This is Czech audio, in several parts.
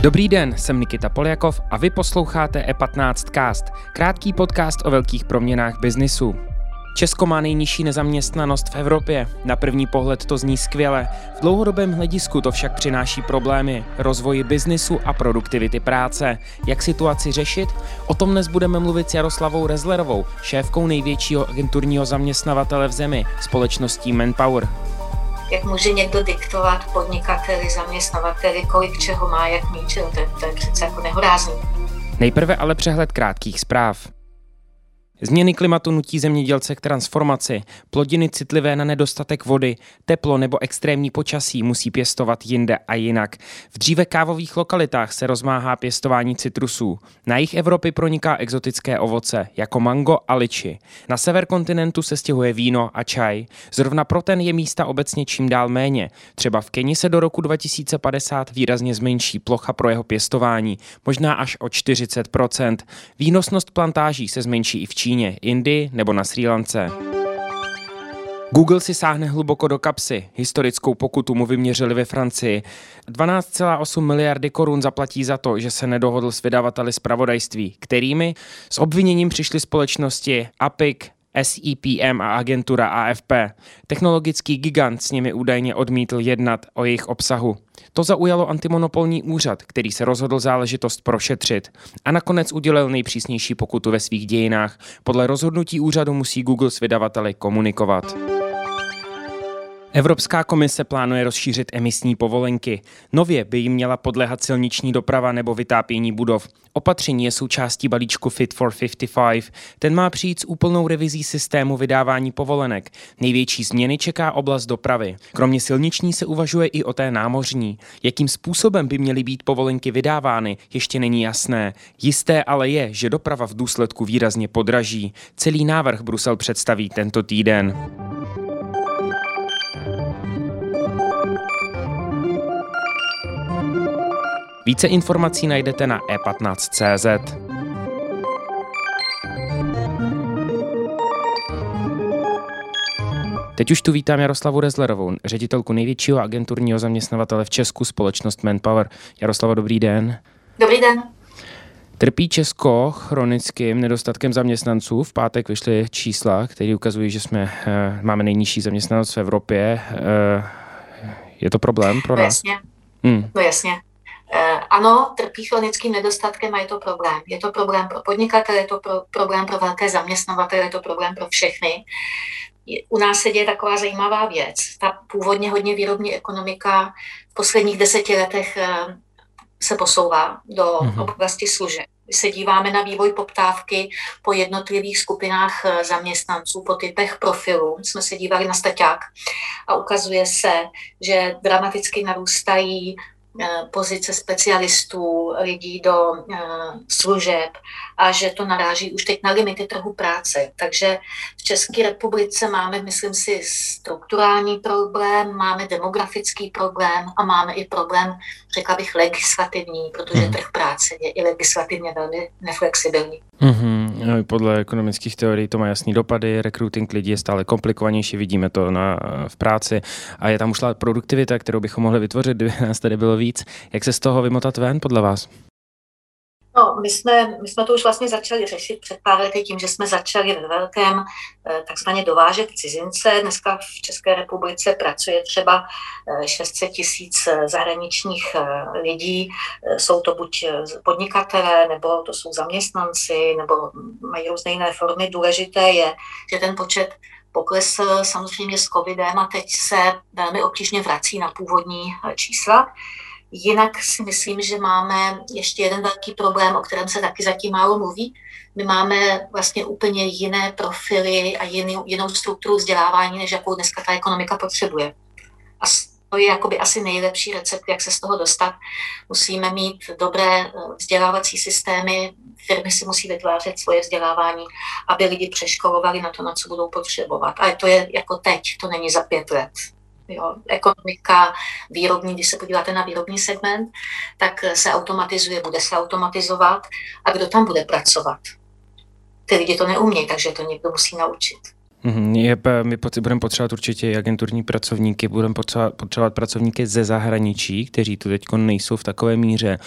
Dobrý den, jsem Nikita Poljakov a vy posloucháte E15 Cast, krátký podcast o velkých proměnách biznisu. Česko má nejnižší nezaměstnanost v Evropě. Na první pohled to zní skvěle. V dlouhodobém hledisku to však přináší problémy rozvoji biznisu a produktivity práce. Jak situaci řešit? O tom dnes budeme mluvit s Jaroslavou Rezlerovou, šéfkou největšího agenturního zaměstnavatele v zemi, společností Manpower jak může někdo diktovat podnikateli, zaměstnavateli, kolik čeho má, jak mít, to, to je přece jako nehorázný. Nejprve ale přehled krátkých zpráv. Změny klimatu nutí zemědělce k transformaci. Plodiny citlivé na nedostatek vody, teplo nebo extrémní počasí musí pěstovat jinde a jinak. V dříve kávových lokalitách se rozmáhá pěstování citrusů. Na jich Evropy proniká exotické ovoce, jako mango a liči. Na sever kontinentu se stěhuje víno a čaj. Zrovna pro ten je místa obecně čím dál méně. Třeba v Keni se do roku 2050 výrazně zmenší plocha pro jeho pěstování, možná až o 40%. Výnosnost plantáží se zmenší i v Číně Číně, Indii nebo na Sri Lance. Google si sáhne hluboko do kapsy. Historickou pokutu mu vyměřili ve Francii. 12,8 miliardy korun zaplatí za to, že se nedohodl s vydavateli zpravodajství, kterými s obviněním přišly společnosti Apic, SEPM a agentura AFP. Technologický gigant s nimi údajně odmítl jednat o jejich obsahu. To zaujalo antimonopolní úřad, který se rozhodl záležitost prošetřit a nakonec udělil nejpřísnější pokutu ve svých dějinách. Podle rozhodnutí úřadu musí Google s vydavateli komunikovat. Evropská komise plánuje rozšířit emisní povolenky. Nově by jim měla podléhat silniční doprava nebo vytápění budov. Opatření je součástí balíčku Fit for 55. Ten má přijít s úplnou revizí systému vydávání povolenek. Největší změny čeká oblast dopravy. Kromě silniční se uvažuje i o té námořní. Jakým způsobem by měly být povolenky vydávány, ještě není jasné. Jisté ale je, že doprava v důsledku výrazně podraží. Celý návrh Brusel představí tento týden. Více informací najdete na e15.cz. Teď už tu vítám Jaroslavu Rezlerovou, ředitelku největšího agenturního zaměstnavatele v Česku, společnost Manpower. Jaroslava, dobrý den. Dobrý den. Trpí Česko chronickým nedostatkem zaměstnanců. V pátek vyšly čísla, které ukazují, že jsme, eh, máme nejnižší zaměstnanost v Evropě. Eh, je to problém pro nás? No jasně. Hmm. No jasně. Eh, ano, trpí chronickým nedostatkem a je to problém. Je to problém pro podnikatele, je to pro, problém pro velké zaměstnavatele, je to problém pro všechny. U nás se děje taková zajímavá věc. Ta původně hodně výrobní ekonomika v posledních deseti letech eh, se posouvá do mm-hmm. oblasti služeb. Když se díváme na vývoj poptávky po jednotlivých skupinách eh, zaměstnanců, po typech profilů, jsme se dívali na staťák a ukazuje se, že dramaticky narůstají pozice specialistů, lidí do eh, služeb a že to naráží už teď na limity trhu práce. Takže v České republice máme, myslím si, strukturální problém, máme demografický problém a máme i problém, řekla bych, legislativní, protože hmm. trh práce je i legislativně velmi neflexibilní. Mm-hmm. Podle ekonomických teorií to má jasný dopady, recruiting lidí je stále komplikovanější, vidíme to na, v práci a je tam ušla produktivita, kterou bychom mohli vytvořit, kdyby nás tady bylo víc. Jak se z toho vymotat ven podle vás? No, my jsme, my jsme to už vlastně začali řešit před pár lety tím, že jsme začali ve velkém eh, takzvaně dovážet cizince. Dneska v České republice pracuje třeba 600 eh, tisíc eh, zahraničních lidí. Jsou to buď podnikatelé, nebo to jsou zaměstnanci, nebo mají různé jiné formy. Důležité je, že ten počet poklesl samozřejmě s covidem a teď se velmi obtížně vrací na původní čísla. Jinak si myslím, že máme ještě jeden velký problém, o kterém se taky zatím málo mluví. My máme vlastně úplně jiné profily a jiný, jinou strukturu vzdělávání, než jakou dneska ta ekonomika potřebuje. A to je jakoby asi nejlepší recept, jak se z toho dostat. Musíme mít dobré eh, vzdělávací systémy, firmy si musí vytvářet svoje vzdělávání, aby lidi přeškolovali na to, na co budou potřebovat. Ale to je jako teď, to není za pět let jo, ekonomika výrobní, když se podíváte na výrobní segment, tak se automatizuje, bude se automatizovat a kdo tam bude pracovat? Ty lidi to neumějí, takže to někdo musí naučit. Mhm, je, my budeme potřebovat určitě i agenturní pracovníky, budeme potřebovat, potřebovat pracovníky ze zahraničí, kteří tu teď nejsou v takové míře.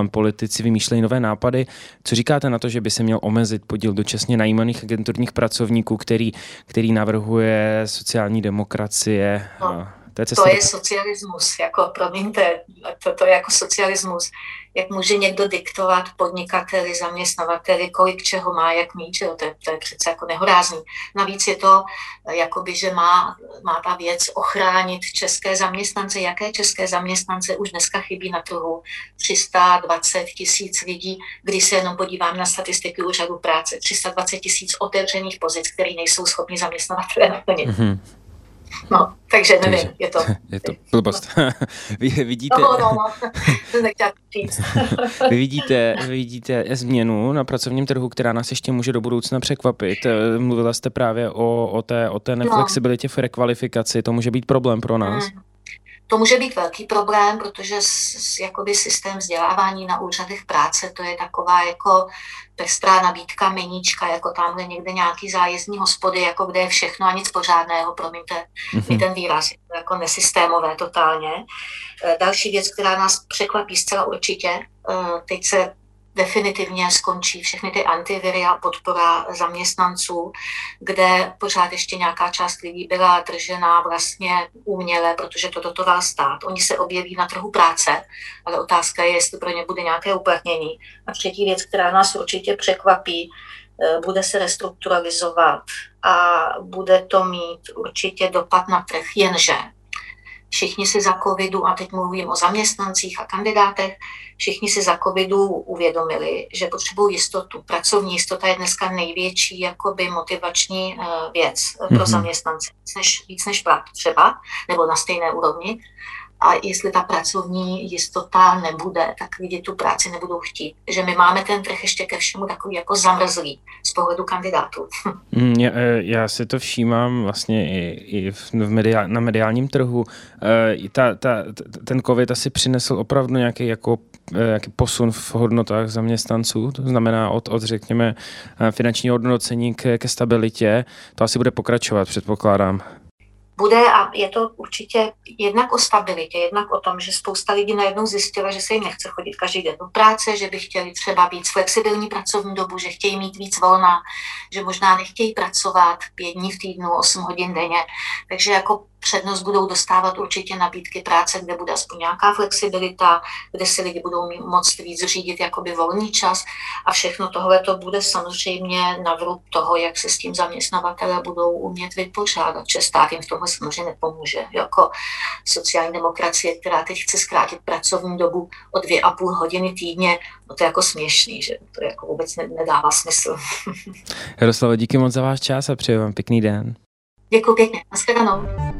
Um, politici vymýšlejí nové nápady. Co říkáte na to, že by se měl omezit podíl dočasně najímaných agenturních pracovníků, který, který navrhuje sociální demokracie? No. To je, to je socialismus, jako promiňte, to, to je jako socialismus jak může někdo diktovat podnikateli, zaměstnavateli, kolik čeho má, jak mít, že to, je, to je přece jako nehorázný. Navíc je to, eh, jakoby, že má, má ta věc ochránit české zaměstnance. Jaké české zaměstnance už dneska chybí na trhu? 320 tisíc lidí, když se jenom podívám na statistiky úřadu práce. 320 tisíc otevřených pozic, které nejsou schopni zaměstnavatele naplnit. Mm-hmm. No, takže nevím, takže, je to... Je to blbost. Vy vidíte... No, no, no, vy vidíte, vy vidíte změnu na pracovním trhu, která nás ještě může do budoucna překvapit. Mluvila jste právě o, o, té, o té no. neflexibilitě v rekvalifikaci. To může být problém pro nás. Hmm. To může být velký problém, protože s, jakoby systém vzdělávání na úřadech práce, to je taková jako pestrá nabídka, meníčka, jako tamhle někde nějaký zájezdní hospody, jako kde je všechno a nic pořádného, promiňte mm-hmm. mi ten výraz, jako nesystémové totálně. E, další věc, která nás překvapí zcela určitě, e, teď se definitivně skončí všechny ty antiviry a podpora zaměstnanců, kde pořád ještě nějaká část lidí byla držená vlastně uměle, protože to dotoval stát. Oni se objeví na trhu práce, ale otázka je, jestli pro ně bude nějaké uplatnění. A třetí věc, která nás určitě překvapí, eh, bude se restrukturalizovat a bude to mít určitě dopad na trh, jenže všichni si za covidu, a teď mluvím o zaměstnancích a kandidátech, všichni si za covidu uvědomili, že potřebují jistotu. Pracovní jistota je dneska největší jakoby motivační eh, věc pro mm-hmm. zaměstnance, víc než, víc než plat třeba, nebo na stejné úrovni a jestli ta pracovní jistota nebude, tak lidi tu práci nebudou chtít. Že my máme ten trh ještě ke všemu takový jako zamrzlý z pohledu kandidátů. Mm, já, e, já si to všímám vlastně i, i v, v mediál, na mediálním trhu. E, ta, ta, ten covid asi přinesl opravdu nějaký jako e, nějaký posun v hodnotách zaměstnanců, to znamená od, od řekněme, finančního hodnocení ke, ke stabilitě. To asi bude pokračovat, předpokládám bude a je to určitě jednak o stabilitě, jednak o tom, že spousta lidí najednou zjistila, že se jim nechce chodit každý den do práce, že by chtěli třeba víc flexibilní pracovní dobu, že chtějí mít víc volna, že možná nechtějí pracovat pět dní v týdnu, 8 hodin denně. Takže jako přednost budou dostávat určitě nabídky práce, kde bude aspoň nějaká flexibilita, kde si lidi budou moct víc řídit jakoby volný čas a všechno tohle to bude samozřejmě na vrub toho, jak se s tím zaměstnavatele budou umět vypořádat, že stát jim v tomhle samozřejmě nepomůže. Jako sociální demokracie, která teď chce zkrátit pracovní dobu o dvě a půl hodiny týdně, no to je jako směšný, že to jako vůbec nedává smysl. Jaroslava, díky moc za váš čas a přeji vám pěkný den. Děkuji pěkně. Naschledanou.